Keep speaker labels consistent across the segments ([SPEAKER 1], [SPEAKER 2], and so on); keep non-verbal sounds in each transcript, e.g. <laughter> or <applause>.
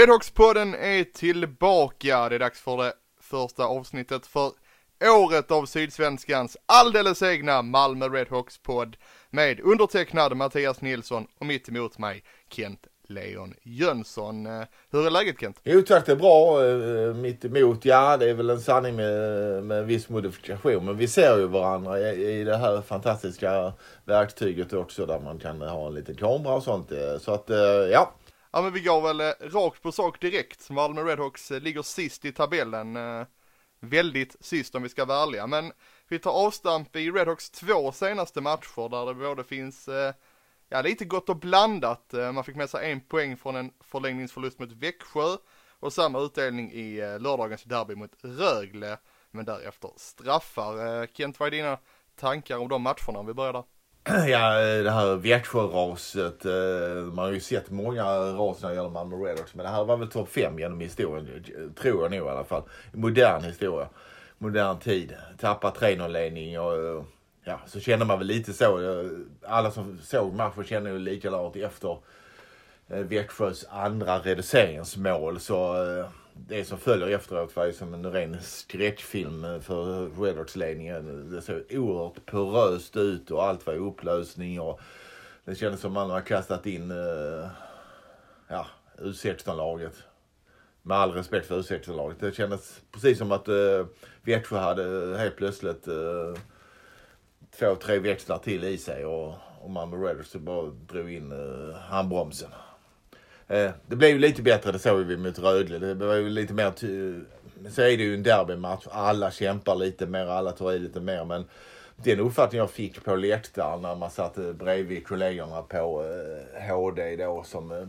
[SPEAKER 1] Redhawks-podden är tillbaka. Det är dags för det första avsnittet för året av Sydsvenskans alldeles egna Malmö Redhawks-podd med undertecknad Mattias Nilsson och mitt emot mig Kent Leon Jönsson. Hur är läget Kent?
[SPEAKER 2] Jo tack, det är bra. Eh, mitt emot, ja det är väl en sanning med, med viss modifikation. Men vi ser ju varandra i, i det här fantastiska verktyget också där man kan ha en liten kamera och sånt. Eh, så att, eh, ja.
[SPEAKER 1] Ja men vi går väl eh, rakt på sak direkt. Malmö Redhawks eh, ligger sist i tabellen. Eh, väldigt sist om vi ska vara ärliga. Men vi tar avstamp i Redhawks två senaste matcher där det både finns ja, lite gott och blandat. Man fick med sig en poäng från en förlängningsförlust mot Växjö och samma utdelning i lördagens derby mot Rögle. Men därefter straffar. Kent, vad är dina tankar om de matcherna om vi börjar där? <clears throat>
[SPEAKER 2] Ja, eh, det här Växjö-raset. Eh, man har ju sett många ras när det gäller Malmö Redhawks. Men det här var väl topp fem genom historien. Tror jag nog i alla fall. Modern historia. Modern tid. Tappar 3-0-ledning och eh, ja, så känner man väl lite så. Alla som såg matchen känner ju likadant efter Växjös andra reduceringsmål. Så det som följer efteråt var ju som en ren skräckfilm för Redhawks-ledningen. Det såg oerhört poröst ut och allt var i upplösning och det kändes som man har kastat in eh, ja, U16-laget. Med all respekt för U16-laget. Det kändes precis som att uh, Växjö hade helt plötsligt uh, två, tre växlar till i sig och, och Malmö Redders bara drog in uh, handbromsen. Eh, det blev ju lite bättre, det såg vi mot Rögle. Det var ju lite mer... Så är det ju en derbymatch. Alla kämpar lite mer, alla tar i lite mer. Men den uppfattning jag fick på läktaren när man satt eh, bredvid kollegorna på eh, HD då som eh,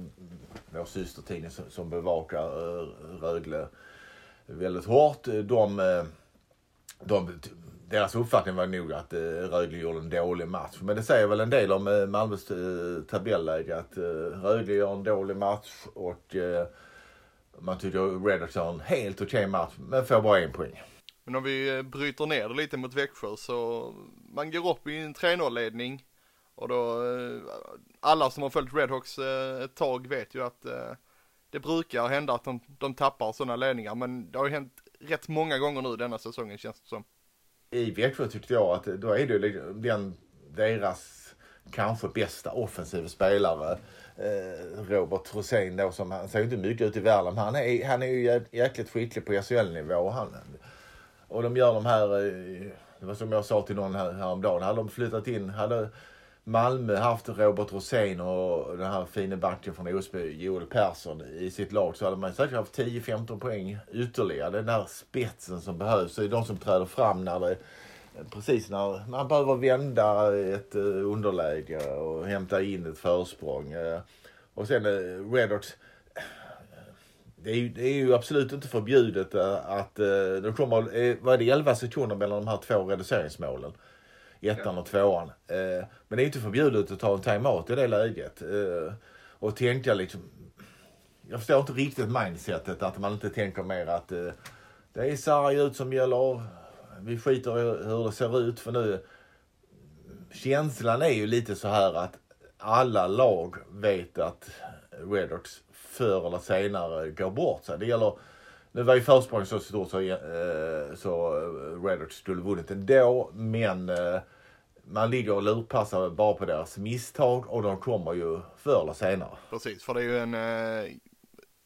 [SPEAKER 2] vår systertidning som, som bevakar Rögle väldigt hårt. De, de, deras uppfattning var nog att eh, Rögle gjorde en dålig match. Men det säger väl en del om eh, Malmös eh, tabelläge att Rögle gör en dålig match och man tycker Redhawks gör en helt okej match men får bara en poäng.
[SPEAKER 1] Men om vi bryter ner det lite mot Växjö så man går upp i en 3-0-ledning och då alla som har följt Redhawks ett tag vet ju att det brukar hända att de, de tappar sådana ledningar men det har ju hänt rätt många gånger nu denna säsongen känns det som.
[SPEAKER 2] I Växjö tyckte jag att då är det liksom den deras kanske bästa offensiva spelare. Eh, Robert Rosén då som han ser ju inte mycket ut i världen men han är, han är ju jäkligt skicklig på SHL-nivå. Han, och de gör de här, eh, det var som jag sa till någon här, häromdagen, hade de flyttat in, hade Malmö haft Robert Rosén och den här fina backen från Osby, Joel Persson, i sitt lag så hade man säkert haft 10-15 poäng ytterligare. Den där spetsen som behövs, det är de som träder fram när det Precis när man behöver vända ett eh, underläge och hämta in ett försprång. Eh, och sen eh, Redox. Det är, ju, det är ju absolut inte förbjudet att det kommer, vad är det, 11 sekunder mellan de här två reduceringsmålen. Ettan och tvåan. Eh, Men det är inte förbjudet att ta en timeout i det läget. Eh, Och tänka liksom, jag förstår inte riktigt mindsetet att man inte tänker mer att eh, det är sarg ut som gäller. Vi skiter i hur det ser ut för nu. Känslan är ju lite så här att alla lag vet att Redhawks förr eller senare går bort sig. Det gäller, nu var ju försprånget så stort så, eh, så Redhawks skulle vunnit ändå, men eh, man ligger och lurpassar bara på deras misstag och de kommer ju förr eller senare.
[SPEAKER 1] Precis, för det är ju en eh,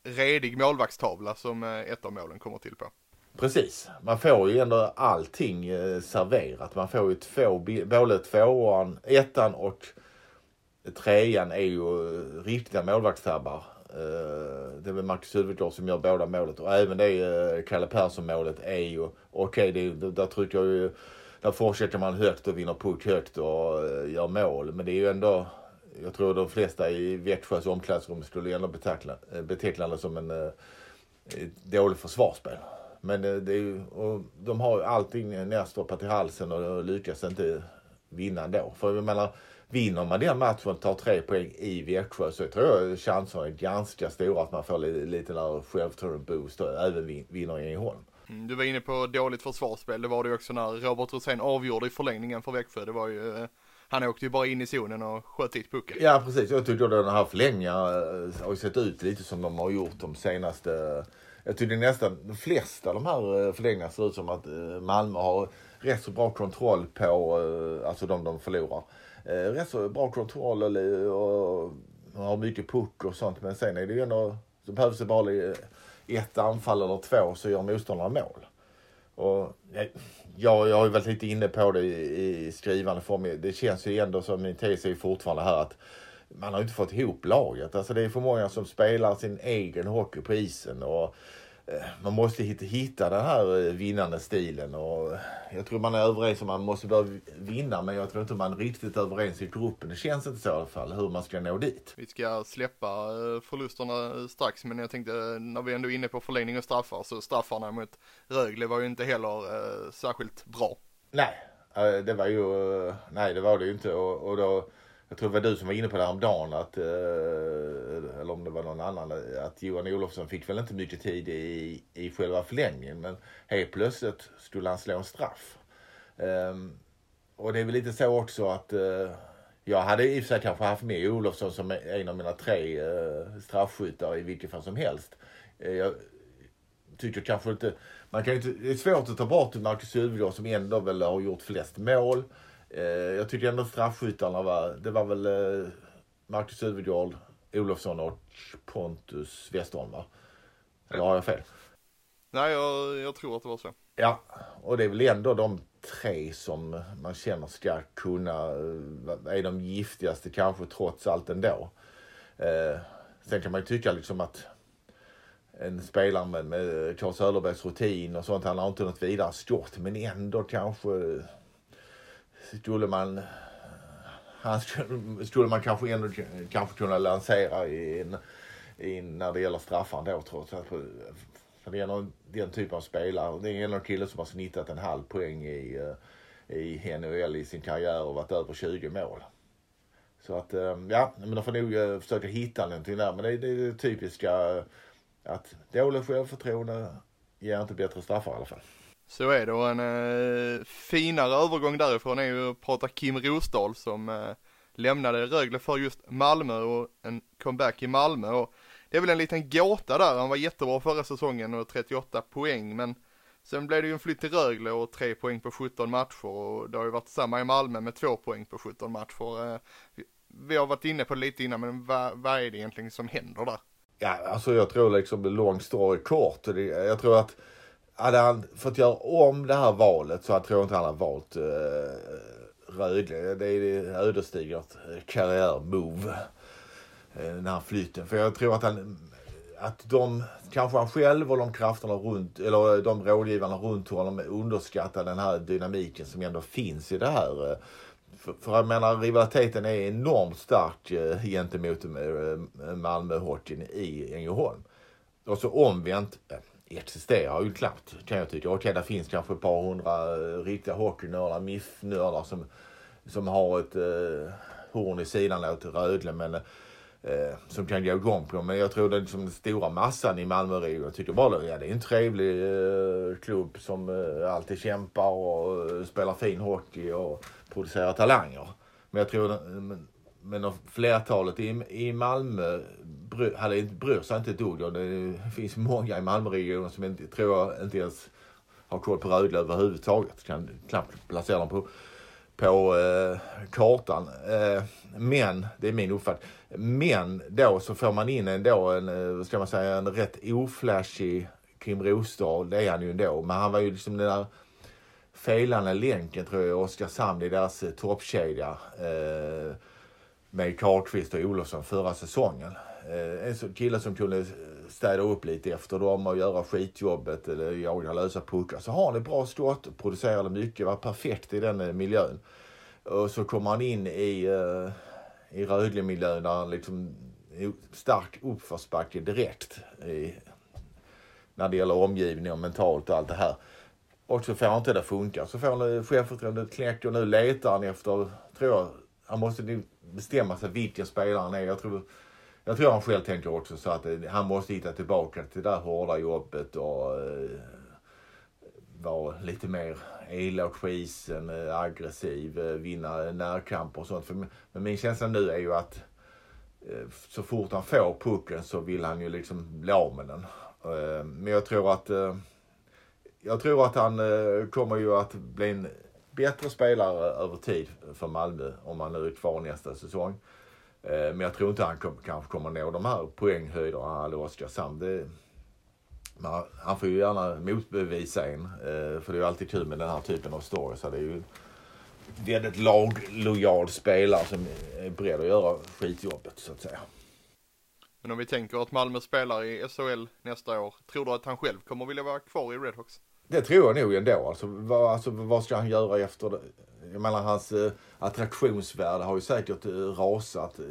[SPEAKER 1] redig målvaktstavla som eh, ett av målen kommer till på.
[SPEAKER 2] Precis. Man får ju ändå allting eh, serverat. Man får ju två, både tvåan, ettan och trean är ju eh, riktiga målvaktstabbar. Eh, det är väl Marcus Hufvudgård som gör båda målet och även det eh, Kalle Persson målet är ju, okej okay, där trycker jag ju, där fortsätter man högt och vinner puck högt och eh, gör mål. Men det är ju ändå, jag tror de flesta i Växjös omklädningsrum skulle ändå beteckna, eh, beteckna det som en ett dåligt försvarsspel. Men det är ju, och de har ju allting nerstoppat i halsen och lyckas inte vinna ändå. För jag menar, vinner man den matchen och tar tre poäng i Växjö så tror jag chanserna är ganska stora att man får lite, lite där självförtroende-boost och även vin- vinner Ängelholm.
[SPEAKER 1] Mm, Du var inne på dåligt försvarsspel, det var det ju också när Robert Rosén avgjorde i förlängningen för Växjö. Det var ju, eh, han åkte ju bara in i zonen och sköt dit pucken.
[SPEAKER 2] Ja precis, jag tycker den här förlängningen eh, har sett ut lite som de har gjort de senaste jag tycker nästan de flesta av de här eh, förlängningarna ser ut som att Malmö har rätt så bra kontroll på, alltså de de förlorar. Eh, rätt så bra kontroll och, och har mycket puck och sånt. Men sen är det ju ändå, så behövs det bara ett anfall eller två så gör motståndarna mål. Och jag, jag, har ju varit lite inne på det i, i skrivande form. Det känns ju ändå som, min tes är ju fortfarande här att man har inte fått ihop laget. Alltså det är för många som spelar sin egen hockey på isen. Och man måste hitta, hitta den här eh, vinnande stilen. Och jag tror man är överens om att man måste börja vinna. Men jag tror inte man är riktigt överens i gruppen. Det känns inte så i alla fall hur man ska nå dit.
[SPEAKER 1] Vi ska släppa eh, förlusterna strax, men jag tänkte eh, när vi ändå är inne på förlängning och straffar, så straffarna mot Rögle var ju inte heller eh, särskilt bra.
[SPEAKER 2] Nej, eh, det var ju, eh, nej det var det ju inte. Och, och då, jag tror det var du som var inne på det häromdagen, att, eh, eller om det var någon annan, att Johan Olofsson fick väl inte mycket tid i, i själva förlängningen. Men helt plötsligt skulle han slå en straff. Ehm, och det är väl lite så också att eh, jag hade i och för sig kanske haft med Olofsson som en av mina tre eh, straffskyttar i vilket fall som helst. Jag tycker kanske inte, man kan inte, det är svårt att ta bort Marcus Hufvudgård som ändå väl har gjort flest mål. Eh, jag tycker ändå straffskyttarna var, det var väl eh, Marcus Hufvudgård, Olofsson och Pontus Westerholm va? Eller har jag fel?
[SPEAKER 1] Nej, jag, jag tror att det var så.
[SPEAKER 2] Ja, och det är väl ändå de tre som man känner ska kunna, eh, är de giftigaste kanske trots allt ändå. Eh, sen kan man ju tycka liksom att en spelare med, med Claes Söderbergs rutin och sånt, han har inte något vidare stort men ändå kanske skulle man han skulle, man kanske ändå kanske kunna lansera i, i, när det gäller straffar då trots att för det är någon, den typen av spelare. Det är en kille som har snittat en halv poäng i, eh, i NHL i sin karriär och varit över 20 mål. Så att, eh, ja, men de får nog eh, försöka hitta någonting där. Men det är det, är det typiska att dåligt självförtroende ger inte bättre straffar i alla fall.
[SPEAKER 1] Så är det och en eh, finare övergång därifrån är ju att prata Kim Rosdahl som eh, lämnade Rögle för just Malmö och en comeback i Malmö och det är väl en liten gåta där, han var jättebra förra säsongen och 38 poäng men sen blev det ju en flytt till Rögle och 3 poäng på 17 matcher och det har ju varit samma i Malmö med 2 poäng på 17 matcher. Eh, vi, har varit inne på det lite innan men vad, vad är det egentligen som händer där?
[SPEAKER 2] Ja, alltså jag tror liksom long story kort. Jag tror att hade han fått göra om det här valet så jag tror inte han har valt eh, Rögle. Det är ödesdigert eh, karriärmove. Eh, den här flytten. För jag tror att han att de, kanske han själv och de krafterna runt, eller eh, de rådgivarna runt honom underskattar den här dynamiken som ändå finns i det här. Eh, för, för jag menar rivaliteten är enormt stark gentemot Malmö-hockeyn i Ängelholm. Och så omvänt existerar ju knappt kan jag tycka. Okej, det finns kanske ett par hundra eh, riktiga hockeynördar, MIF-nördar som, som har ett eh, horn i sidan åt Rögle men eh, som kan gå igång på. Men jag tror den, liksom den stora massan i Malmöregionen. Jag tycker bara ja, det är en trevlig eh, klubb som eh, alltid kämpar och eh, spelar fin hockey och producerar talanger. Men jag tror eh, men, men flertalet i, i Malmö bry, hade inte bryr sig inte ett dugg. Och det finns många i Malmöregionen som inte, tror jag inte ens har koll på Rögle överhuvudtaget. Kan knappt placera dem på, på eh, kartan. Eh, men, det är min uppfattning. Men då så får man in ändå en, eh, vad ska man säga, en rätt oflashig Kim Rosdahl. Det är han ju ändå. Men han var ju liksom den där felande länken tror jag Oskarshamn i deras eh, toppkedja. Eh, med Karlqvist och Olofsson förra säsongen. Eh, en kille som kunde eh, städa upp lite efter dem och göra skitjobbet eller jaga lösa puckar. Så har han ett bra skott, producerade mycket, var perfekt i den eh, miljön. Och så kommer han in i, i Rögle-miljön där han liksom stark uppförsbacke direkt. I, när det gäller omgivning och mentalt och allt det här. Och så får han inte det att funka. Så får han självförtroendet knäckt och nu letar han efter, tror jag, han måste nu bestämma sig vilken spelare han är. Jag tror, jag tror han själv tänker också så att eh, han måste hitta tillbaka till det där hårda jobbet och eh, vara lite mer elak på isen, eh, aggressiv, eh, vinna närkamper och sånt. För, men min känsla nu är ju att eh, så fort han får pucken så vill han ju liksom bli av med den. Eh, men jag tror att eh, jag tror att han eh, kommer ju att bli en bättre spelare över tid för Malmö om han nu är kvar nästa säsong. Eh, Men jag tror inte han kom, kanske kommer nå de här poänghöjderna i Oskarshamn. Det, men han- får ju gärna motbevisa en. eh, För det är ju alltid kul med den här typen av stories. Så det är ju väldigt laglojal spelare som är beredd att göra skitjobbet så att säga.
[SPEAKER 1] Men om vi tänker att Malmö spelar i SHL nästa år, tror du att han själv kommer vilja vara kvar i Redhawks?
[SPEAKER 2] Det tror jag nog ändå. Alltså, vad, alltså, vad ska han göra efter det? Jag menar hans eh, attraktionsvärde har ju säkert eh, rasat eh,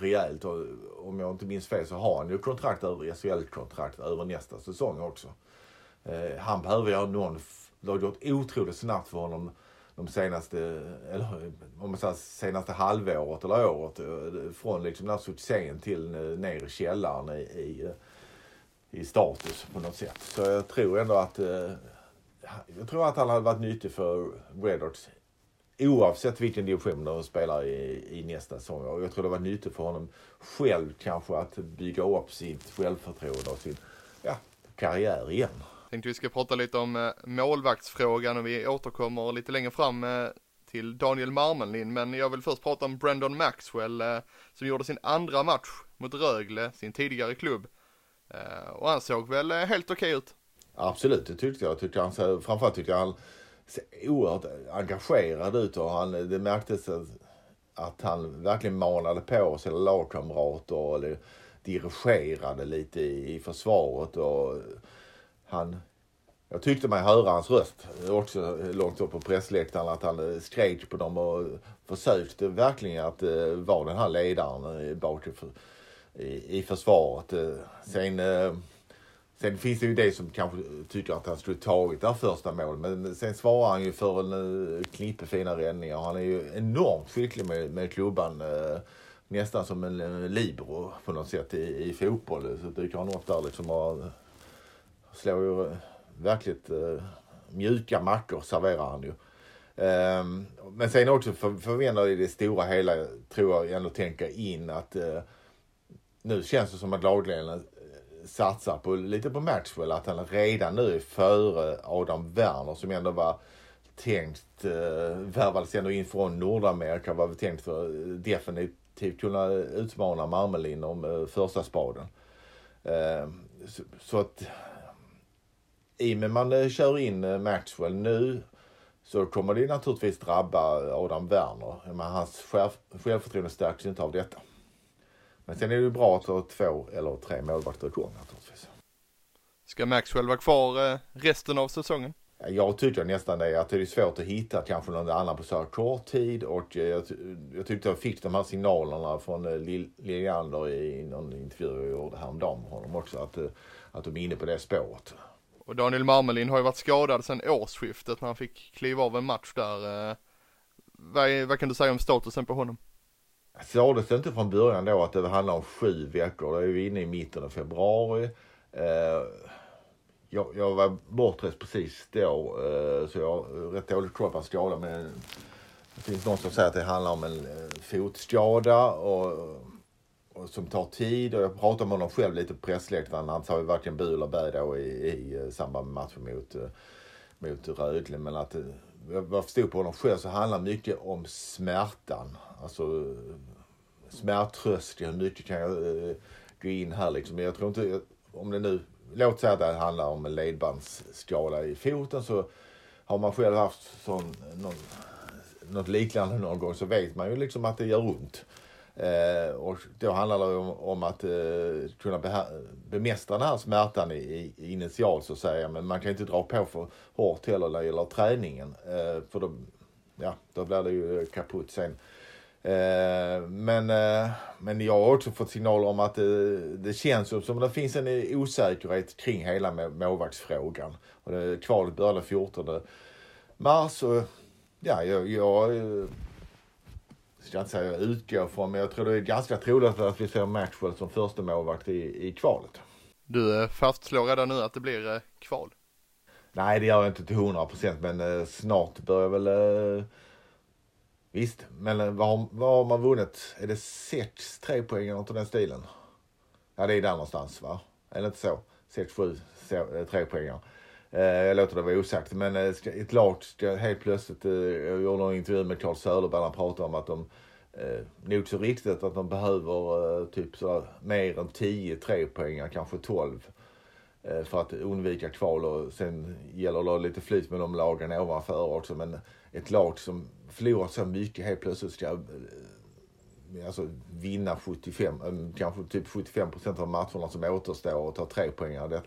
[SPEAKER 2] rejält. Och, om jag inte minns fel så har han ju kontrakt över SHL-kontrakt över nästa säsong också. Eh, han behöver ju ha någon, det har gått otroligt snabbt för honom de senaste, eller om man säger senaste halvåret eller året. Eh, från liksom den här succén till eh, ner i källaren i, i, eh, i status på något sätt. Så jag tror ändå att jag tror att han hade varit nyttig för Redhawks oavsett vilken division de spelar i, i nästa säsong. Och jag tror det var nyttigt för honom själv kanske att bygga upp sitt självförtroende och sin ja, karriär igen.
[SPEAKER 1] Tänkte vi ska prata lite om eh, målvaktsfrågan och vi återkommer lite längre fram eh, till Daniel Marmelin. Men jag vill först prata om Brandon Maxwell eh, som gjorde sin andra match mot Rögle, sin tidigare klubb. Och han såg väl helt okej ut.
[SPEAKER 2] Absolut, det tyckte jag. jag tyckte han, framförallt tyckte jag han oerhört engagerad ut och han, det märktes att, att han verkligen manade på sina lagkamrater och eller, dirigerade lite i, i försvaret. Och han, jag tyckte mig höra hans röst också långt upp på pressläktaren att han skrek på dem och försökte verkligen att eh, vara den här ledaren bak i, i, försvaret. Eh, sen eh, Sen finns det ju det som kanske eh, tycker att han skulle tagit det här första målet. Men sen svarar han ju för en eh, knippe fina räddningar. Han är ju enormt skicklig med, med klubban. Eh, nästan som en libero på något sätt i, i fotboll. Så dyker han upp där liksom och slår ju verkligt mjuka mackor serverar han ju. Ehm, men sen också för, förväntar i det stora hela tror jag ändå tänka in att nu känns det som att lagledningen satsar på, lite på Maxwell. Att han redan nu är före Adam Werner som ändå var tänkt, eh, värvades ändå in från Nordamerika. Var väl tänkt för definitivt kunna utmana Marmelin om eh, första spaden. Eh, så, så att i och med man eh, kör in eh, Maxwell nu så kommer det naturligtvis drabba Adam Werner. Men hans själv, självförtroende stärks inte av detta. Men sen är det ju bra att ha två eller tre målvakter igång naturligtvis.
[SPEAKER 1] Ska Maxwell vara kvar eh, resten av säsongen?
[SPEAKER 2] Ja, Jag tycker nästan det, att det är svårt att hitta kanske någon annan på så här kort tid och eh, jag, jag tyckte jag fick de här signalerna från eh, Liljander i någon intervju jag gjorde häromdagen med honom också att, att de är inne på det spåret.
[SPEAKER 1] Och Daniel Marmelin har ju varit skadad sedan årsskiftet när han fick kliva av en match där. Vad, vad kan du säga om statusen på honom?
[SPEAKER 2] Sades det inte från början då att det handlar om sju veckor? Då är vi inne i mitten av februari. Eh, jag, jag var bortrest precis då eh, så jag har rätt dålig koll på skada men det finns någon som säger att det handlar om en eh, fotskada och, och som tar tid och jag pratade med honom själv lite på pressläktaren. Han sa ju varken bu eller bä då i, i eh, samband med matchen mot, eh, mot Rögle men att eh, jag vad jag förstod på honom själv så handlar mycket om smärtan. Alltså eh, smärttröskeln, hur mycket kan jag eh, gå in här liksom. Men jag tror inte, om det nu, låt säga att det handlar om en ledbandsskada i foten så har man själv haft sån, någon, något liknande någon gång så vet man ju liksom att det gör ont. Eh, och då handlar det om, om att eh, kunna bemästra den här smärtan i, i, initialt så att säga. Men man kan inte dra på för hårt heller när det gäller träningen. Eh, för då, ja, då blir det ju kaputt sen. Eh, men, eh, men jag har också fått signaler om att det, det känns som, att det finns en eh, osäkerhet kring hela målvaktsfrågan. Och det, kvalet började 14 mars och ja, jag, jag eh, eh, ska inte säga jag utgår från, men jag tror det är ganska troligt att vi ser Maxwell som första målvakt i, i kvalet.
[SPEAKER 1] Du eh, fastslår redan nu att det blir eh, kval.
[SPEAKER 2] Nej, det gör jag inte till 100 procent, men eh, snart börjar väl... Visst, men vad, har, vad har man vunnit? Är det sex trepoäng eller något av den stilen? Ja, det är där någonstans, va? Är det inte så? Sex, sju trepoängare. Eh, jag låter det vara osagt, men eh, ett lag ska helt plötsligt... Eh, jag gjorde en intervju med Carl Söderberg, han pratade om att de eh, nog så riktigt att de behöver eh, typ så mer än 10 trepoängar, kanske 12 eh, för att undvika kval och sen gäller det lite flyt med de lagen ovanför också. Men ett lag som förlorar så mycket helt plötsligt ska eh, alltså, vinna 75, kanske typ 75 procent av matcherna som återstår och ta tre poäng. Det,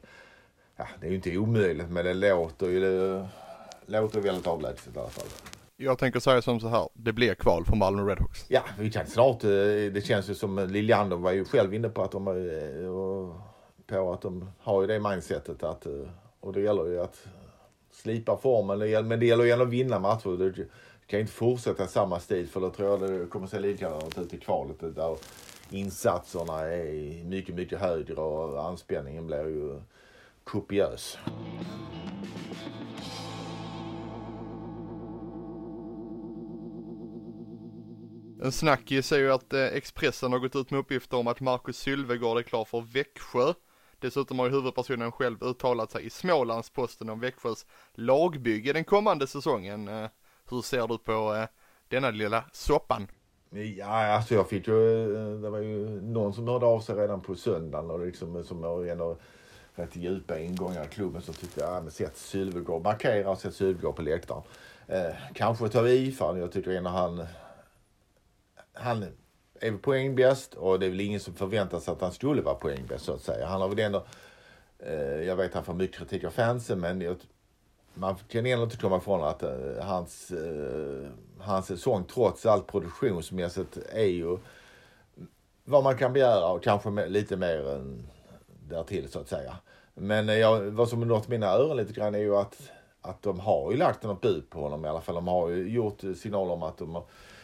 [SPEAKER 2] ja, det är ju inte omöjligt men det låter ju det låter väldigt avlägset i alla fall.
[SPEAKER 1] Jag tänker säga som så här, det blir kval för Malmö Redhawks.
[SPEAKER 2] Ja, vi kan snart. eh, Det känns ju som Liljander var ju själv inne på att de, eh, på att de har ju det mindsetet att eh, och det gäller ju att slipa formen. Men det gäller ju ändå att vinna matcher. Du kan ju inte fortsätta samma stil för då tror jag det kommer se likadant ut i kvalet där insatserna är mycket, mycket högre och anspänningen blir ju kopiös.
[SPEAKER 1] En snackis är ju att eh, Expressen har gått ut med uppgifter om att Marcus Sylvegård är klar för Växjö. Dessutom har ju huvudpersonen själv uttalat sig i Smålandsposten om Växjös lagbygge den kommande säsongen. Eh, Hur ser du på eh, denna lilla soppan?
[SPEAKER 2] Ja, alltså jag fick ju, det var ju någon som hörde av sig redan på söndagen och liksom som ändå rätt djupa ingångar i klubben så tyckte jag, ja men sätt Sylvegård, markera och sätt Sylvegård på läktaren. Eh, kanske tar vi i för jag tycker ändå han, han är väl poängbäst och det är väl ingen som förväntar sig att han skulle vara poängbäst så att säga. Han har väl ändå, eh, jag vet att han får mycket kritik av fansen men jag, man kan ändå inte komma ifrån att eh, hans, eh, hans säsong trots allt produktionsmässigt är ju vad man kan begära och kanske med, lite mer än därtill så att säga. Men eh, jag, vad som har nått mina öron lite grann är ju att, att de har ju lagt något bud på honom i alla fall. De har ju gjort signaler om att de har,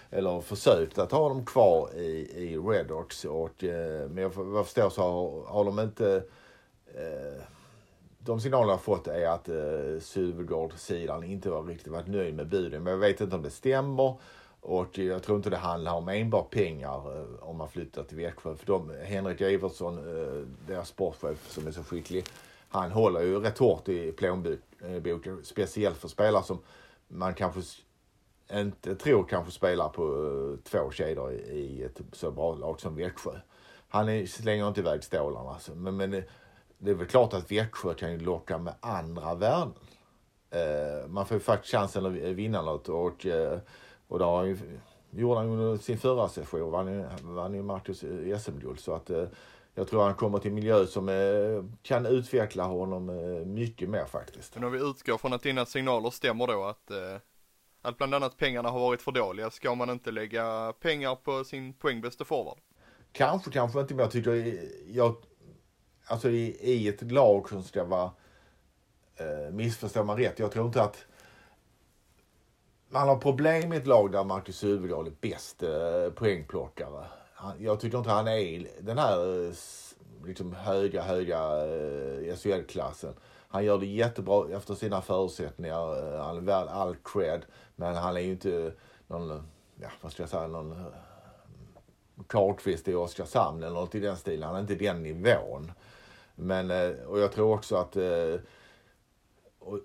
[SPEAKER 2] eller försökt att ha honom kvar i, i Redhawks. Och, eh, men jag, vad jag förstår så har, har de inte eh, de signaler jag har fått är att eh, Sylvegård-sidan inte var riktigt varit nöjd med buden. Men jag vet inte om det stämmer. Och jag tror inte det handlar om enbart pengar eh, om man flyttar till Växjö. För de, Henrik Iversson, eh, deras sportchef som är så skicklig, han håller ju rätt hårt i plånboken. Eh, speciellt för spelare som man kanske inte tror kanske spelar på eh, två kedjor i, i ett så bra lag som Växjö. Han är, slänger inte iväg stålarna. Alltså. Men, men det, det är väl klart att Växjö kan ju locka med andra värden. Eh, man får ju faktiskt chansen att vinna något och, eh, och det har han ju, gjorde han under sin förra session. Vann vann ju Marcus SM-guld. Så att eh, jag tror han kommer till en miljö som eh, kan utveckla honom eh, mycket mer faktiskt.
[SPEAKER 1] Men om vi utgår från att dina signaler stämmer då att, eh, att bland annat pengarna har varit för dåliga, ska man inte lägga pengar på sin poängbäste forward?
[SPEAKER 2] Kanske, kanske inte, men jag tycker jag, alltså i, i ett lag som ska vara, eh, missförstår man rätt, jag tror inte att man har problem i ett lag där Marcus Sylvegård är bäst eh, poängplockare. Jag tycker inte han är den här eh, liksom höga, höga eh, SHL-klassen. Han gör det jättebra efter sina förutsättningar. Han är värd all cred. Men han är ju inte någon, ja vad ska jag säga, någon eh, Karlqvist i Oskarshamn eller något i den stilen. Han är inte den nivån. Men, och jag tror också att och,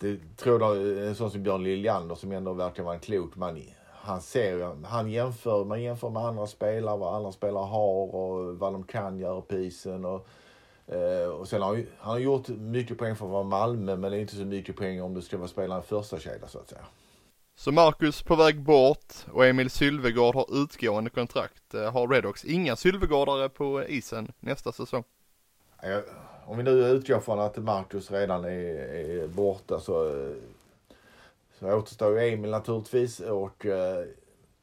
[SPEAKER 2] det tror jag en sån som Björn Liljander som ändå verkar vara en klok man. Han ser han jämför, man jämför med andra spelare, vad andra spelare har och vad de kan göra på isen. Och, eh, och sen har han, han har gjort mycket poäng för att vara Malmö men det är inte så mycket poäng om du ska vara spelare i första kedja så att säga.
[SPEAKER 1] Så Marcus på väg bort och Emil Sylvegård har utgående kontrakt. Eh, Har Redhawks inga Sylvegårdare på isen nästa säsong?
[SPEAKER 2] Jag- om vi nu utgår från att Marcus redan är, är borta så, så återstår ju Emil naturligtvis och eh,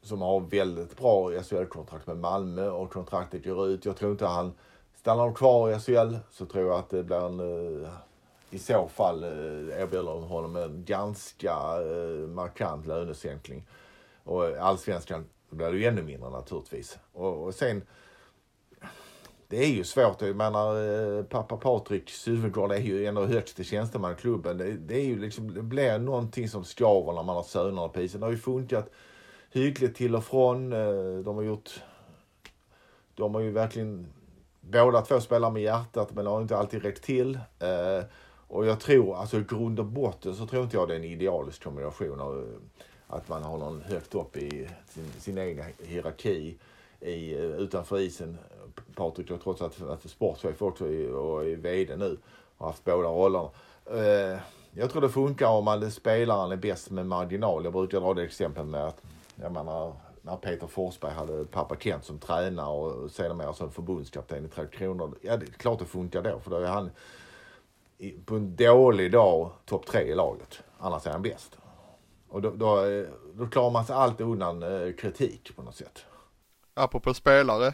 [SPEAKER 2] som har väldigt bra SHL-kontrakt med Malmö och kontraktet går ut. Jag tror inte han stannar de kvar i SHL så tror jag att det blir en eh, i så fall eh, erbjuder de honom en ganska markant lönesänkning. Och allsvenskan blir det ju ännu mindre naturligtvis. Och, och sen det är ju svårt. Jag menar, eh, pappa Patrik Sylvegård är ju ändå högst i klubben. Det, det är ju liksom, det blir någonting som skaver när man har sönerna på isen. Det har ju funkat hyggligt till och från. Eh, de har gjort, de har ju verkligen, båda två spelar med hjärtat men det har inte alltid räckt till. Eh, och jag tror, alltså i grund och botten så tror inte jag det är en idealisk kombination av att man har någon högt upp i sin, sin egen hierarki i, utanför isen. Patrik då trots allt att sportchef också i- och är VD nu och haft båda rollerna. Eh, Jag tror det funkar om man, spelaren är bäst med marginal. Jag brukar dra det exempel med att jag menar, när Peter Forsberg hade pappa Kent som tränare och sedermera som förbundskapten i Tre Kronor. Ja, det är klart det funkar då för då är han i- på en dålig dag topp tre i laget. Annars är han bäst. Och då, då, eh, då klarar man sig alltid undan eh, kritik på något sätt.
[SPEAKER 1] Apropå spelare,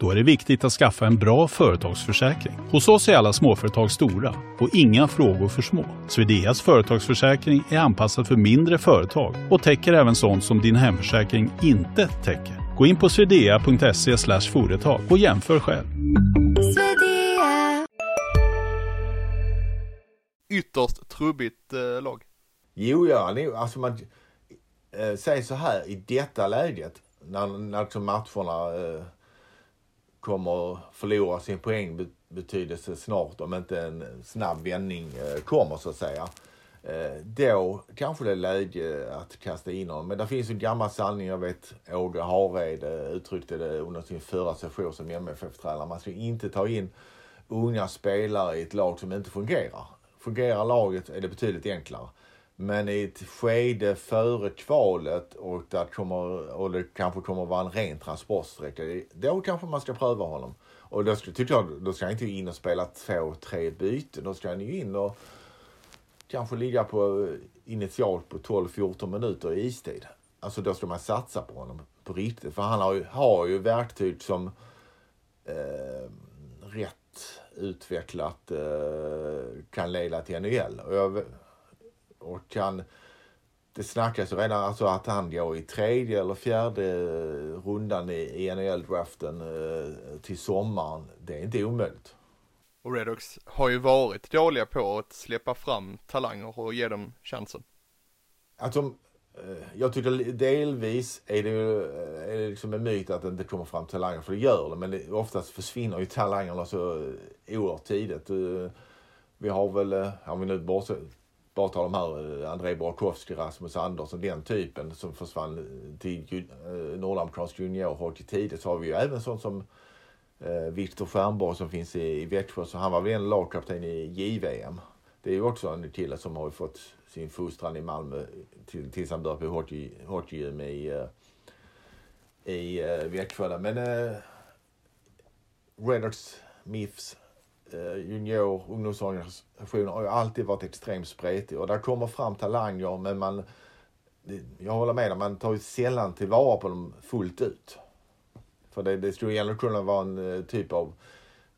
[SPEAKER 3] Då är det viktigt att skaffa en bra företagsförsäkring. Hos oss är alla småföretag stora och inga frågor för små. Swedeas företagsförsäkring är anpassad för mindre företag och täcker även sånt som din hemförsäkring inte täcker. Gå in på swedea.se företag och jämför själv.
[SPEAKER 1] ytterst trubbigt eh, lag.
[SPEAKER 2] Jo, ja, alltså man eh, säger så här i detta läget när, när liksom matcherna eh, kommer förlora sin poängbetydelse snart om inte en snabb vändning eh, kommer så att säga. Eh, då kanske det är läge att kasta in honom. Men det finns en gammal sanning, jag vet Åge Hareide uttryckte det under sin förra session som MFF-tränare. Man ska inte ta in unga spelare i ett lag som inte fungerar. Fungerar laget är det betydligt enklare. Men i ett skede före kvalet och, där kommer, och det kanske kommer vara en ren transportsträcka, då kanske man ska pröva honom. Och då ska, tycker jag, då ska han inte in och spela två, tre byten. Då ska han ju in och kanske ligga på initialt på 12-14 minuter i istid. Alltså då ska man satsa på honom på riktigt. För han har ju, har ju verktyg som eh, rätt utvecklat eh, kan leda till NHL. Och, jag, och kan, det snackas ju redan alltså att han går i tredje eller fjärde rundan i, NHL-draften eh, till sommaren. Det är inte omöjligt.
[SPEAKER 1] Och Redhawks har ju varit dåliga på att släppa fram talanger och ge dem chansen.
[SPEAKER 2] Alltså, jag tycker delvis är det, eh, är det liksom en myt att det inte kommer fram talanger, för det gör det. Men det, oftast försvinner ju talangerna så oerhört tidigt. Vi har väl, om vi nu bara, bara ta de här eh, Andrei Rasmus Andersson, den typen som försvann till eh, nordamerikansk juniorhockey tidigt. Så har vi ju även sånt som eh, Viktor Stjernborg som finns i, Växjö. Så han var väl en lagkapten i JVM. Det är ju också en kille som har fått sin fostran i Malmö till, tills han började på hockey, hockeygym i, eh, i Växjö. Men eh, Reynolds Miffs Eh, junior ungdomsorganisationer har ju alltid varit extremt spretig och där kommer fram talanger men man, jag håller med dig, man tar ju sällan tillvara på dem fullt ut. För det, det skulle egentligen kunna vara en eh, typ av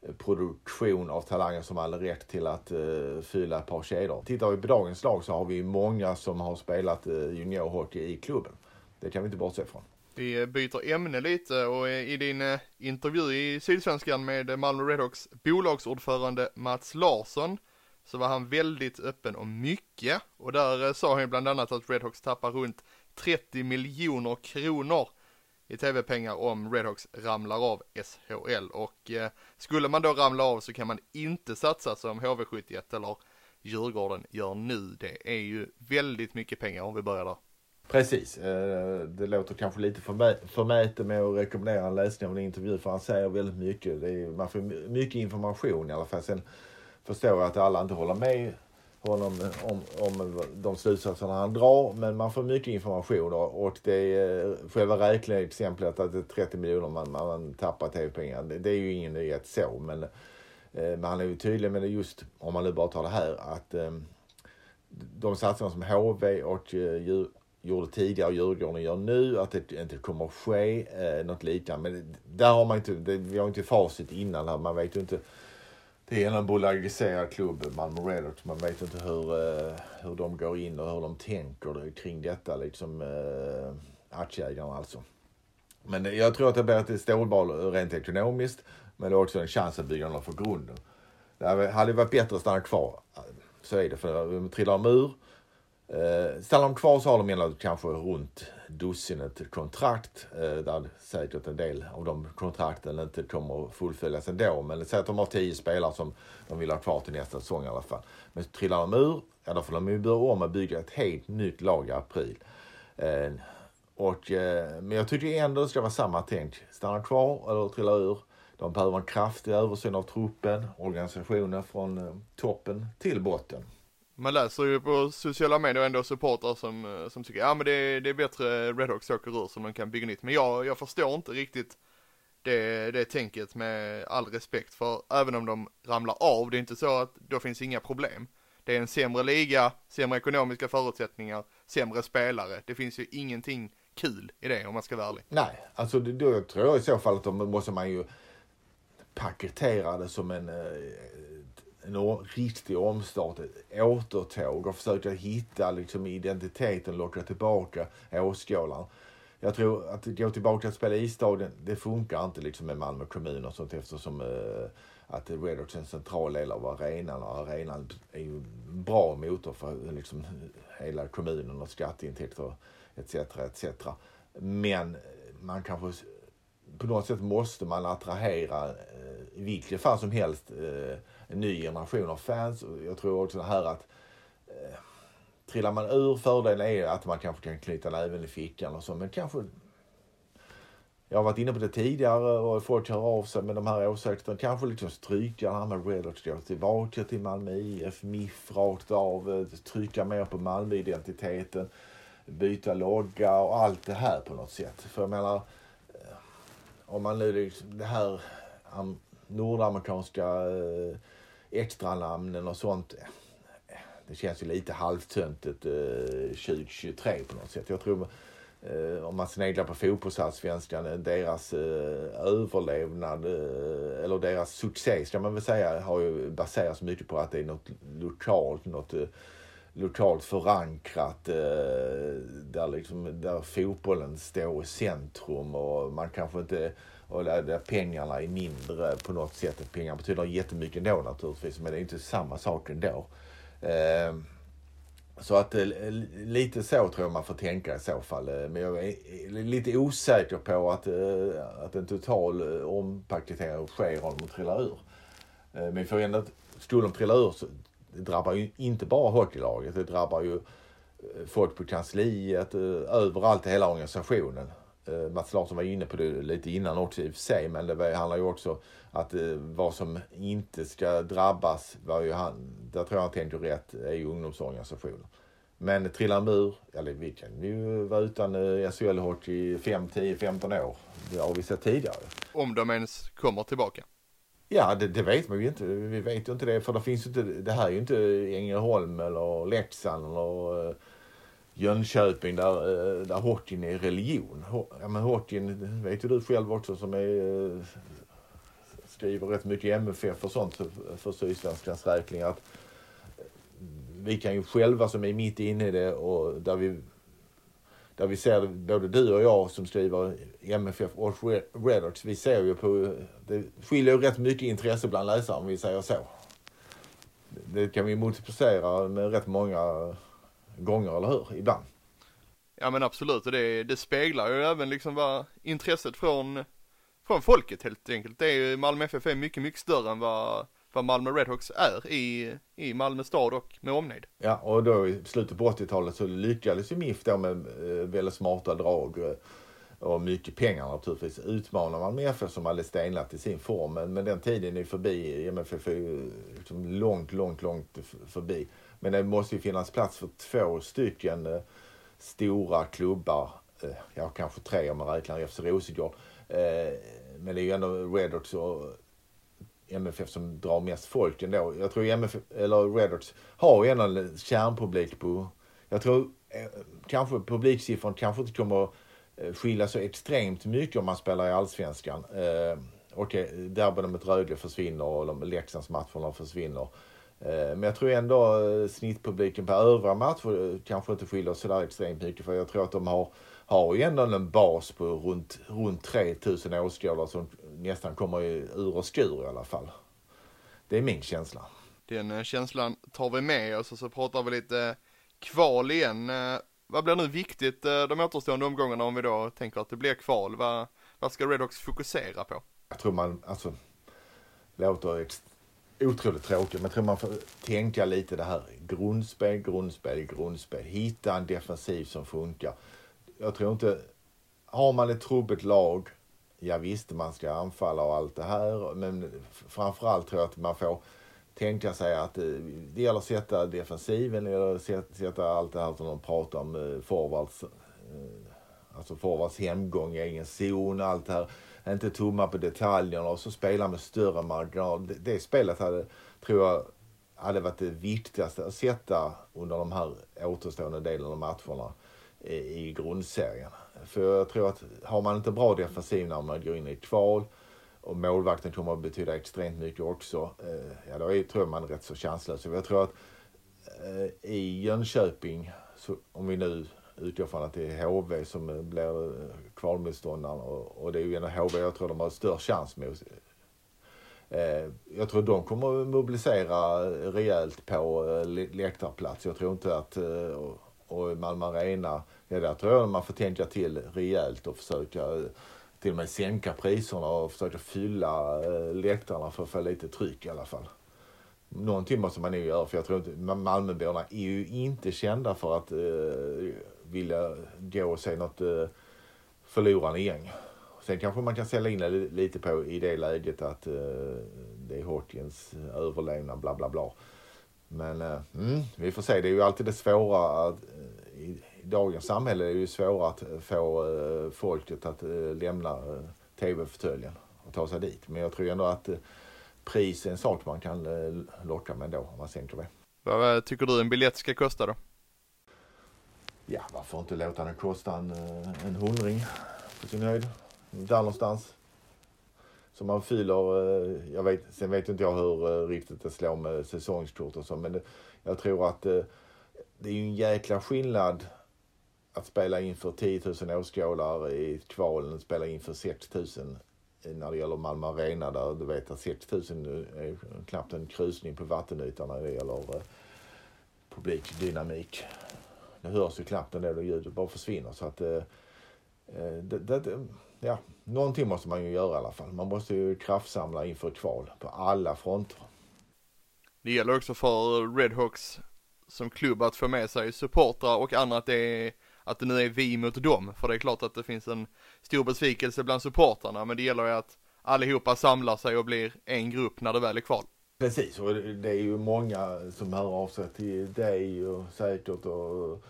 [SPEAKER 2] eh, produktion av talanger som hade rätt till att uh, fylla ett par kedjor. Tittar vi på dagens lag så har vi många som har spelat uh, juniorhockey i klubben. Det kan vi inte bortse från.
[SPEAKER 1] Vi byter ämne lite och i din eh, intervju i Sydsvenskan med Malmö Redhawks bolagsordförande Mats Larsson så var han väldigt öppen om mycket och där eh, sa han bland annat att Redhawks tappar runt 30 miljoner kronor i tv-pengar om Redhawks ramlar av SHL och eh, skulle man då ramla av så kan man inte satsa som HV71 eller Djurgården gör nu. Det är ju väldigt mycket pengar om vi börjar där.
[SPEAKER 2] Precis. Eh, det låter kanske lite förmätet med att rekommendera en läsning av en intervju för han säger väldigt mycket. Det är, man får mycket information i alla fall. Sen förstår jag att alla inte håller med honom om, om de slutsatserna han drar. Men man får mycket information och, det är eh, själva räkneexemplet att det är 30 miljoner man, man tappar tv-pengar. Det, det är ju ingen nyhet så men, eh, men han är ju tydlig med det just om man nu bara tar det här att de satsningar som HV och gjorde tidigare och Djurgården gör nu, att det inte kommer att ske eh, något liknande. Men där har man inte, det, vi har inte facit innan här. Man vet ju inte. Det är en bolagiserad klubb, Malmö Redhawks. Man vet inte hur, eh, hur de går in och hur de tänker kring detta, liksom eh, aktieägarna alltså. Men jag tror att det blir ett stålbad rent ekonomiskt, men det är också en chans att bygga något för grunden. Det hade varit bättre att stanna kvar, eh, så är det. För de trillar de ur, Eh, stannar de kvar så har de ändå kanske runt dussinet kontrakt. Eh, där säkert en del av de kontrakten inte kommer att fullföljas ändå. Men säg att de har tio spelare som de vill ha kvar till nästa säsong i alla fall. Men trillar de ur, ja då får de ju börja om och bygga ett helt nytt lag i april. Eh, och, eh, men jag tycker ändå det ska vara samma tänk. Stanna kvar eller trilla ur. De behöver en kraftig översyn av truppen, organisationen från eh, toppen till botten.
[SPEAKER 1] Man läser ju på sociala medier ändå supportrar som, eh, som tycker ja men det är, det är bättre Redhawks åker ur som de kan bygga nytt. Men jag, jag förstår inte riktigt det, det tänket med all respekt för även om de ramlar av, det är inte så att då finns inga problem. Det är en sämre liga, sämre ekonomiska förutsättningar, sämre spelare. Det finns ju ingenting kul i det om man ska vara ärlig.
[SPEAKER 2] Nej, alltså det- då tror jag i så fall att då måste man ju paketera det som en, eh, en riktig omstart, ett återtåg och försöka hitta liksom identiteten, locka tillbaka åskådaren. Jag tror att gå tillbaka och spela i stadion, det funkar inte liksom med Malmö kommun och sånt eftersom eh, att Red är en central del av arenan och arenan är ju en bra motor för liksom hela kommunen och skatteintäkter etc. etc. Men man kanske på något sätt måste man attrahera eh, i vilket fall som helst eh, en ny generation av fans. Jag tror också det här att eh, trillar man ur, fördelen är att man kanske kan knyta näven i fickan och så, men kanske jag har varit inne på det tidigare och folk hör av sig med de här åsikterna. Kanske liksom stryka det här med Red Hawks, gå tillbaka till Malmö IF, MIF rakt av, eh, trycka mer på Malmö-identiteten, byta logga och allt det här på något sätt. För jag menar, eh, om man nu liksom, det här nordamerikanska eh, extranamnen och sånt. Det känns ju lite halvtöntigt 2023 eh, på något sätt. Jag tror eh, om man sneglar på fotbollsallsvenskan, eh, deras överlevnad eller deras succé ska man väl säga har ju baserats mycket på att det är något lokalt, något lokalt förankrat där, liksom, där fotbollen står i centrum och man kanske inte och där, pengarna är mindre på något sätt. Pengar betyder jättemycket ändå naturligtvis men det är inte samma sak ändå. Eh, så att eh, lite så tror jag man får tänka i så fall. Eh, Men jag är lite osäker på att, eh, att en total eh, ompaketering sker om de trillar ur. Eh, Men för ändå, skulle de trilla ur så det drabbar ju inte bara hockeylaget. Det drabbar ju eh, folk på kansliet, eh, överallt i hela organisationen. Eh, Mats Larsson var inne på det lite innan också i och för sig, men det handlar ju också att eh, vad som inte ska drabbas, var ju han, där tror jag han tänker rätt, är ju ungdomsorganisationen. Men trillar de ur, eller vi kan ju vara utan eh, SHL-hockey i 5, 10, 15 år. Det har vi sett tidigare.
[SPEAKER 1] Om de ens kommer tillbaka.
[SPEAKER 2] Ja, det, det vet man ju inte. Vi vet ju inte det, för det finns ju inte, det här är ju inte Ängelholm eller Leksand eller Jönköping där, eh, där hockeyn är religion. Ja, men hockeyn, vet ju du själv också som är, eh, skriver rätt mycket i MFF och sånt för- Sydsvenskans räkning att vi kan ju själva som är mitt inne i det och där vi där vi ser både du och jag som skriver i MFF och Red- vi ser ju på, det skiljer ju rätt mycket intresse bland läsare om vi säger så. Det kan vi multiplicera med rätt många gånger, eller hur? Ibland.
[SPEAKER 1] Ja men absolut och det, det speglar ju även liksom vad intresset från, från folket helt enkelt. Det är ju, Malmö FF är mycket, mycket större än vad, vad Malmö Redhawks är i, i Malmö stad och med omnejd.
[SPEAKER 2] Ja, och då i slutet på 80-talet så lyckades ju MIF då med eh, väldigt smarta drag eh, och mycket pengar naturligtvis utmanar man med FF som hade stelnat i sin form. Men, men den tiden är förbi. MFF är liksom långt, långt, långt förbi. Men det måste ju finnas plats för två stycken eh, stora klubbar. Eh, ja, kanske tre om man räknar FC Rosengård. Eh, men det är ju ändå Redox och MFF som drar mest folk ändå. Jag tror MFF, eller Redox har ju ändå en kärnpublik på... Jag tror eh, kanske publiksiffran kanske inte kommer att Eh, skilja så extremt mycket om man spelar i Allsvenskan. Eh, Okej, derbyna mot Rögle försvinner och Leksandsmatcherna försvinner. Eh, men jag tror ändå eh, snittpubliken på övriga matcher kanske inte skiljer så där extremt mycket. För jag tror att de har, har ju ändå en bas på runt, runt 3000 åskådare som nästan kommer ur och skur i alla fall. Det är min känsla.
[SPEAKER 1] Den känslan tar vi med oss och så pratar vi lite kval igen. Vad blir nu viktigt eh, de återstående omgångarna om vi då tänker att det blir kval? Vad, vad ska Redhawks fokusera på?
[SPEAKER 2] Jag tror man, alltså, låter otroligt tråkigt, men jag tror man får tänka lite det här grundspel, grundspel, grundspel. Hitta en defensiv som funkar. Jag tror inte, har man ett trubbigt lag, ja visst man ska anfalla och allt det här, men framförallt tror jag att man får tänka sig att eh, det gäller att sätta defensiven, det gäller att sätta- allt det här som de pratar om, eh, forwards, eh, alltså forwards hemgång i egen zon, allt det här. Inte tumma på detaljerna och så spela med större marginal. Det, det spelet hade, tror jag, hade varit det viktigaste att sätta under de här återstående delen av matcherna i, grundserien. För jag tror att har man inte bra defensiv när man går in i kval och målvakten kommer att betyda extremt mycket också. Eh, ja, då är, tror jag man är rätt så chanslös. Jag tror att eh, i Jönköping, så, om vi nu utgår från att det är HV som eh, blir eh, kvalmotståndaren och, och det är ju ändå HV jag tror de har störst chans mot. Eh, jag tror de kommer att mobilisera eh, rejält på eh, läktarplats. Jag tror inte att, eh, och, och i Malmö Arena, ja där tror jag man får tänka till rejält och försöka eh, till och med sänka priserna och försöka fylla eh, läktarna för att få lite tryck i alla fall. Någonting måste man nog göra för jag tror inte, Malmöborna är ju inte kända för att eh, vilja gå och se något eh, förlorande gäng. Sen kanske man kan sälja in det lite på i det läget att eh, det är hockeyns eh, överlevnad bla bla bla. Men eh, mm, vi får se, det är ju alltid det svåra att, eh, i, i dagens samhälle är det ju svårare att få eh, folket att eh, lämna eh, tv-fåtöljen och ta sig dit. Men jag tror ändå att eh, pris är en sak man kan eh, locka med då om man sänker det.
[SPEAKER 1] Vad eh, tycker du en biljett ska kosta då?
[SPEAKER 2] Ja, varför inte låta den kosta en, eh, en hundring på sin höjd. Där någonstans. Så man fyller, eh, jag vet, sen vet inte jag hur eh, riktigt det slår med säsongskort och så, men det, jag tror att eh, det är ju en jäkla skillnad att spela inför 10 000 åskådare i kvalen, spela inför 6 000 när det gäller Malmö Arena där du vet att 6 000 är knappt en krusning på vattenytan när det gäller eh, publikdynamik. Det hörs ju knappt en del och ljudet bara försvinner. Så att, eh, eh det, det, ja, någonting måste man ju göra i alla fall. Man måste ju kraftsamla inför kval på alla fronter.
[SPEAKER 1] Det gäller också för Redhawks som klubb att få med sig supportrar och andra att det är att det nu är vi mot dem. För det är klart att det finns en stor besvikelse bland supportrarna men det gäller ju att allihopa samlar sig och blir en grupp när det väl är kval.
[SPEAKER 2] Precis, och det är ju många som hör av sig till dig och säkert och,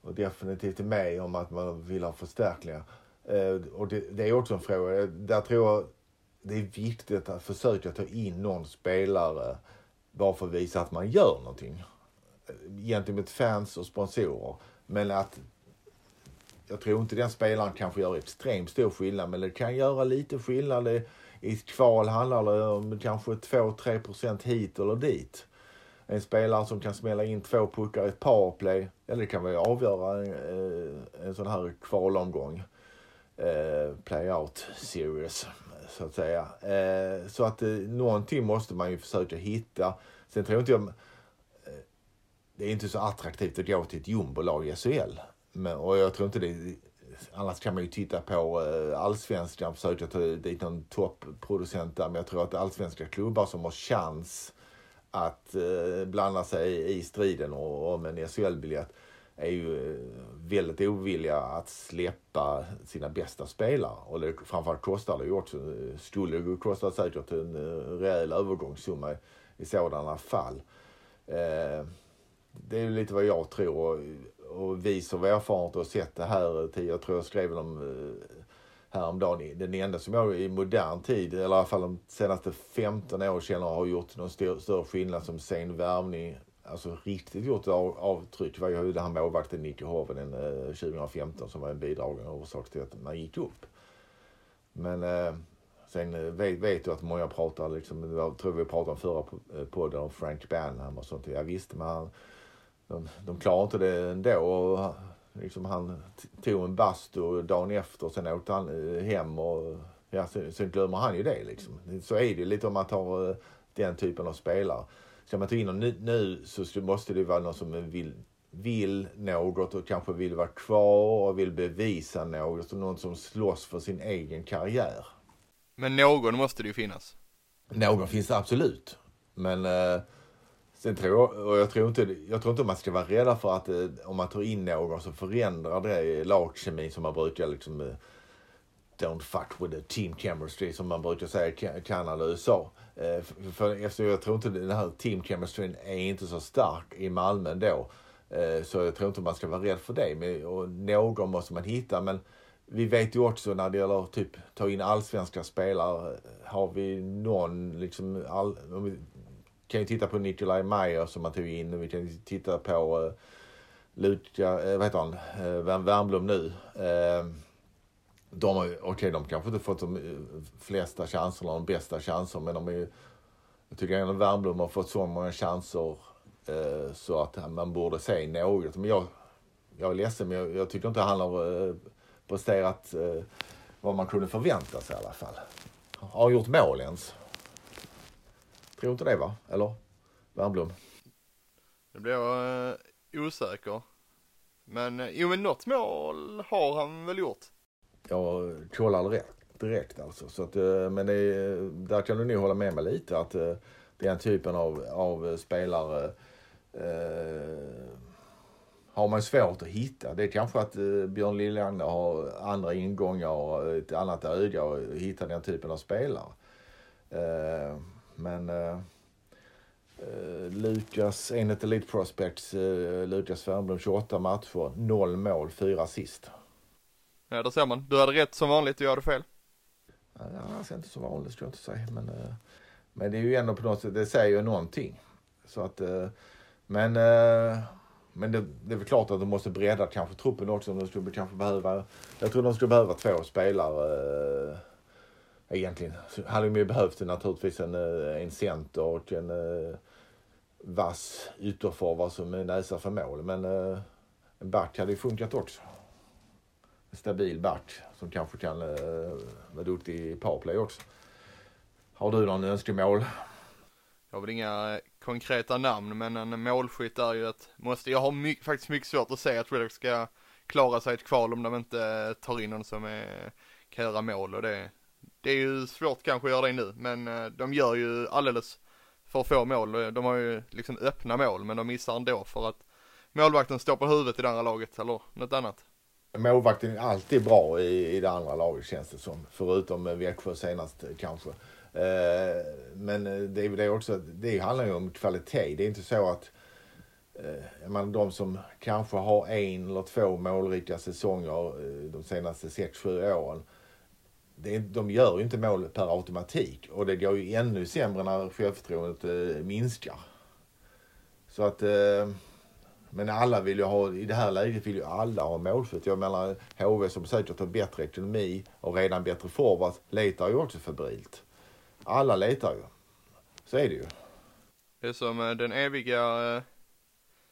[SPEAKER 2] och definitivt till mig om att man vill ha förstärkningar. Eh, och det, det är också en fråga, där tror jag det är viktigt att försöka ta in någon spelare bara för att visa att man gör någonting. Eh, gentemot fans och sponsorer. Men att jag tror inte den spelaren kanske gör extremt stor skillnad, men det kan göra lite skillnad. Det, I ett kval handlar det om kanske 2-3 procent hit eller dit. En spelare som kan smälla in två puckar i ett powerplay, eller det kan väl avgöra en, eh, en sån här kvalomgång. Eh, series, så att säga. Eh, så att eh, någonting måste man ju försöka hitta. Sen tror inte jag... Eh, det är inte så attraktivt att gå till ett jumbolag i SHL. Men, och jag tror inte det... Annars kan man ju titta på eh, allsvenskan, försöka ta dit någon topproducent där. Men jag tror att allsvenska klubbar som har chans att eh, blanda sig i striden om en SHL-biljett är ju eh, väldigt ovilliga att släppa sina bästa spelare. Och det, framförallt kostar det ju också, skulle det kosta säkert en rejäl övergångssumma i, sådana fall. Det är lite vad jag tror. Och, vis vi som har erfarenhet och sett det här, eh, jag tror jag skrev om eh, häromdagen, den enda som jag i modern tid, eller i alla fall de senaste 15 åren känner har gjort någon större, större skillnad som sen värvning, alltså riktigt gjort av, avtryck var ju den här målvakten Nicky Hovinen 2015 som var en bidragande orsak till att man gick upp. Men eh, sen eh, vet, vet du att många pratar, liksom, jag tror vi pratade om förra podden om Frank Banham och sånt. Jag visste men han, de, de klarar inte det ändå. Och, liksom, han tog en bastu dagen efter och sen åkte han eh, hem och ja, sen, sen glömmer han ju det. Liksom. Så är det lite om man tar eh, den typen av spelare. Ska man ta in någon nu, så måste det vara någon som vill, vill något och kanske vill vara kvar och vill bevisa något. Så någon som slåss för sin egen karriär.
[SPEAKER 1] Men någon måste det ju finnas.
[SPEAKER 2] Någon finns det absolut. Men eh, sen tror jag, och jag tror inte, jag tror inte man ska vara rädd för att eh, om man tar in någon så förändrar det lagkemin som man brukar liksom eh, Don't fuck with the team chemistry som man brukar säga i Kanada och USA. Eh, för, för jag tror inte den här team chemistryn är inte så stark i Malmö ändå. Så jag tror inte man ska vara rädd för det. Men, och någon måste man hitta. Men vi vet ju också när det gäller typ ta in allsvenska spelare. Har vi någon liksom all, om vi kan ju titta på Nikolaj Meyer som man tog in. Vi kan titta på eh, Luka, eh, vad heter han, eh, Värmblom nu. Eh, de har ju, okej de kanske inte fått de eh, flesta chanserna, de bästa chanserna, men de är ju, jag tycker ändå Värmblom har fått så många chanser eh, så att man borde se något. Men jag, jag är ledsen, men jag, jag tycker inte han har eh, presterat eh, vad man kunde förvänta sig i alla fall. Har han gjort mål ens? Tror inte det va? Eller? Värmblom?
[SPEAKER 1] Nu blir jag eh, osäker. Men eh, jo men något mål har han väl gjort.
[SPEAKER 2] Jag kollar direkt, direkt alltså. Så att, eh, men det, är- där kan du nog hålla med mig lite att eh, den typen av, av spelare eh, har man svårt att hitta. Det är kanske att Björn Liljander har andra ingångar och ett annat öga och hitta den typen av spelare. Eh, men eh, eh, Lukas, enligt Elite Prospects, eh, Lukas Wernbloom 28 matcher, 0 mål, 4 assist.
[SPEAKER 1] Ja där ser man. Du hade rätt som vanligt och jag hade fel.
[SPEAKER 2] Ja, är inte så vanligt skulle jag inte säga. Men, eh, men det är ju ändå på något sätt, det säger ju någonting. Så att, eh, men eh, men det, det är väl klart att de måste bredda kanske truppen också. De skulle kanske behöva, jag tror de skulle behöva två spelare eh, egentligen. Hade de ju behövt naturligtvis en, eh, en center och en eh, vass ytterforward som är näsa för mål. Men eh, en back hade ju funkat också en stabil back som kanske kan vara duktig i powerplay också. Har du någon önskemål?
[SPEAKER 1] Jag har väl inga konkreta namn men en målskytt är ju ett måste. Jag har my- faktiskt mycket svårt att säga att Redox ska klara sig i ett kval om de inte tar in någon som är, kan göra mål och det, det är ju svårt kanske att göra det nu men eh, de gör ju alldeles för få mål. Eh, de har ju liksom öppna mål men de missar ändå för att målvakten står på huvudet i det andra laget eller något annat.
[SPEAKER 2] Målvakten är alltid bra i, i det andra laget känns det som. Förutom eh, Växjö senast kanske. Eh, men det, det är också, det handlar ju om kvalitet. Det är inte så att eh, man, de som kanske har en eller två målrika säsonger eh, de senaste 6-7 åren. Det de gör ju inte mål per automatik och det går ju ännu sämre när självförtroendet eh, minskar. Så att eh, men alla vill ju ha, i det här läget vill ju alla ha målskytt. Jag menar HV som säkert har bättre ekonomi och redan bättre forward letar ju också febrilt. Alla letar ju. Så är det ju.
[SPEAKER 1] Det är som eh, den eviga eh,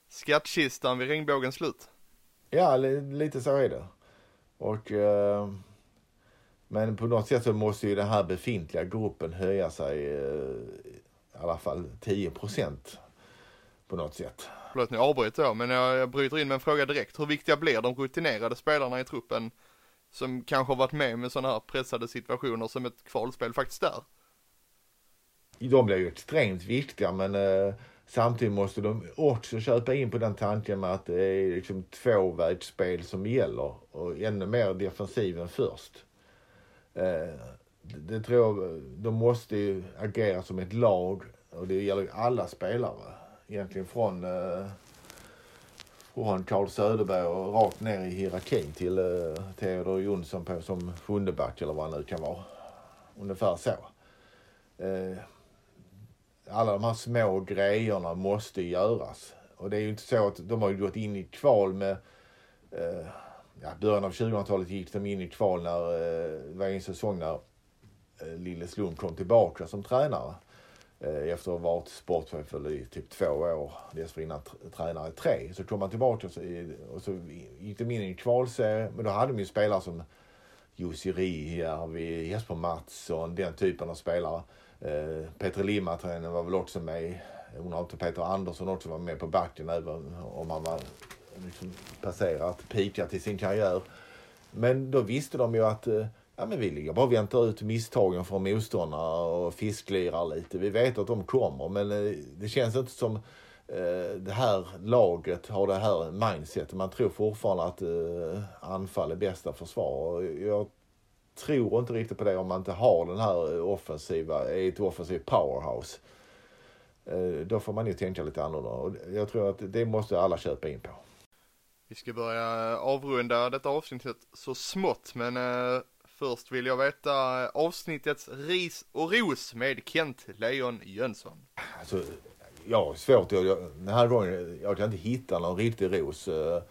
[SPEAKER 1] skattkistan vid regnbågens slut.
[SPEAKER 2] Ja, li, lite så är det. Och, eh, men på något sätt så måste ju den här befintliga gruppen höja sig eh, i alla fall 10 procent på något sätt.
[SPEAKER 1] förlåt nu avbryter jag, men jag, jag bryter in med en fråga direkt. Hur viktiga blir de rutinerade spelarna i truppen som kanske har varit med med sådana här pressade situationer som ett kvalspel faktiskt är?
[SPEAKER 2] De blir ju extremt viktiga men eh, samtidigt måste de också köpa in på den tanken med att det är liksom tvåvägsspel som gäller och ännu mer defensiven först. Eh, det, det tror jag, de måste ju agera som ett lag och det gäller ju alla spelare. Egentligen från, eh, från Carl Söderberg och rakt ner i hierarkin till eh, Theodor Jonsson på, som sjunde back eller vad han nu kan vara. Ungefär så. Eh, alla de här små grejerna måste göras. Och det är ju inte så att de har gått in i kval med eh, ja, början av 2000-talet gick de in i kval när eh, det var en säsong när eh, Lille Slund kom tillbaka som tränare. Eh, efter att ha varit sportchef i typ två år, dessförinnan tränare i tre. Så kom han tillbaka och så, och så gick de in i en kvalserie. Men då hade de ju spelare som Jussi Rihijärvi, Jesper Mattsson, den typen av spelare. Eh, Peter Limmatränaren var väl också med. Undrar inte Peter Andersson också var med på backen även om han var liksom passerat, peakat i sin karriär. Men då visste de ju att eh, ja, men vi ligger bara och väntar ut misstagen från motståndarna och fisklirar lite. Vi vet att de kommer men eh, det känns inte som eh, det här laget har det här mindsetet. Man tror fortfarande att anfall är bästa försvar. Och Jag tror inte riktigt på det om man inte har den här offensiva, är ett offensivt powerhouse. Då får man ju tänka lite annorlunda och jag tror att det måste alla köpa in på.
[SPEAKER 1] Vi ska börja eh, avrunda detta avsnittet så smått, men eh, först vill jag veta eh, avsnittets ris och ros med Kent Lejon Jönsson.
[SPEAKER 2] Alltså, jag har svårt, jag, jag, den här gången, jag kan inte hitta någon riktig ros. eh,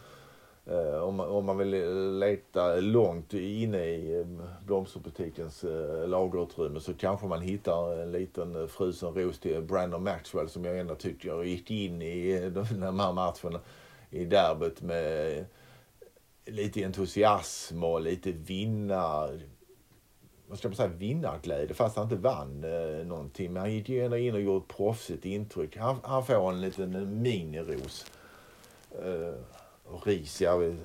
[SPEAKER 2] eh om, man- om man vill leta långt inne i blomsterbutikens eh, lagerutrymme så kanske man hittar en liten frusen ros till Brandon Maxwell som jag ändå tycker gick in i den här matchen i derbyt med lite entusiasm och lite vinnar... vad ska man säga, vinnarglädje fast han inte vann eh, någonting. Men han gick ju ändå in och gjorde ett proffsigt intryck. Han, han får en liten miniros. Eh, och ris, jag,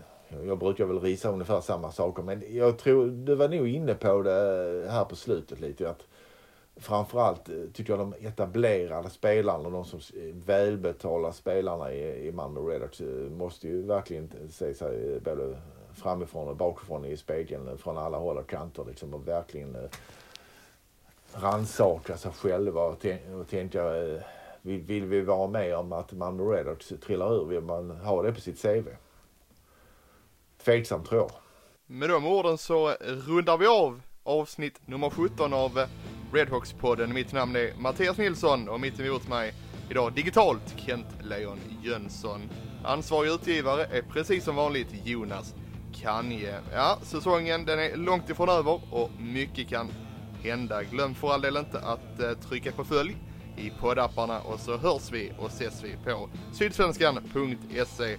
[SPEAKER 2] jag brukar väl risa ungefär samma saker. Men jag tror, du var nog inne på det här på slutet lite. Att framförallt eh, tycker jag de etablerade spelarna, de som eh, välbetalda spelarna i, i Malmö Redhawks eh, måste ju verkligen se sig både framifrån och bakifrån i spegeln från alla håll och kanter liksom och verkligen eh, rannsaka sig själva och, tän- och tänka eh, vill, vill vi vara med om att Malmö Redhawks trillar ur? Vill man ha det på sitt CV? Tveksamt tror jag.
[SPEAKER 1] Med de orden så rundar vi av avsnitt nummer 17 av Redhawks-podden. Mitt namn är Mattias Nilsson och mitt emot mig idag digitalt Kent Lejon Jönsson. Ansvarig utgivare är precis som vanligt Jonas Kanje. Ja, säsongen den är långt ifrån över och mycket kan hända. Glöm för all del inte att eh, trycka på följ i poddapparna och så hörs vi och ses vi på sydsvenskan.se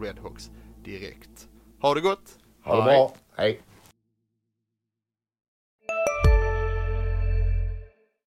[SPEAKER 1] redhawks direkt. Ha det gott!
[SPEAKER 2] Ha det bra. Hej.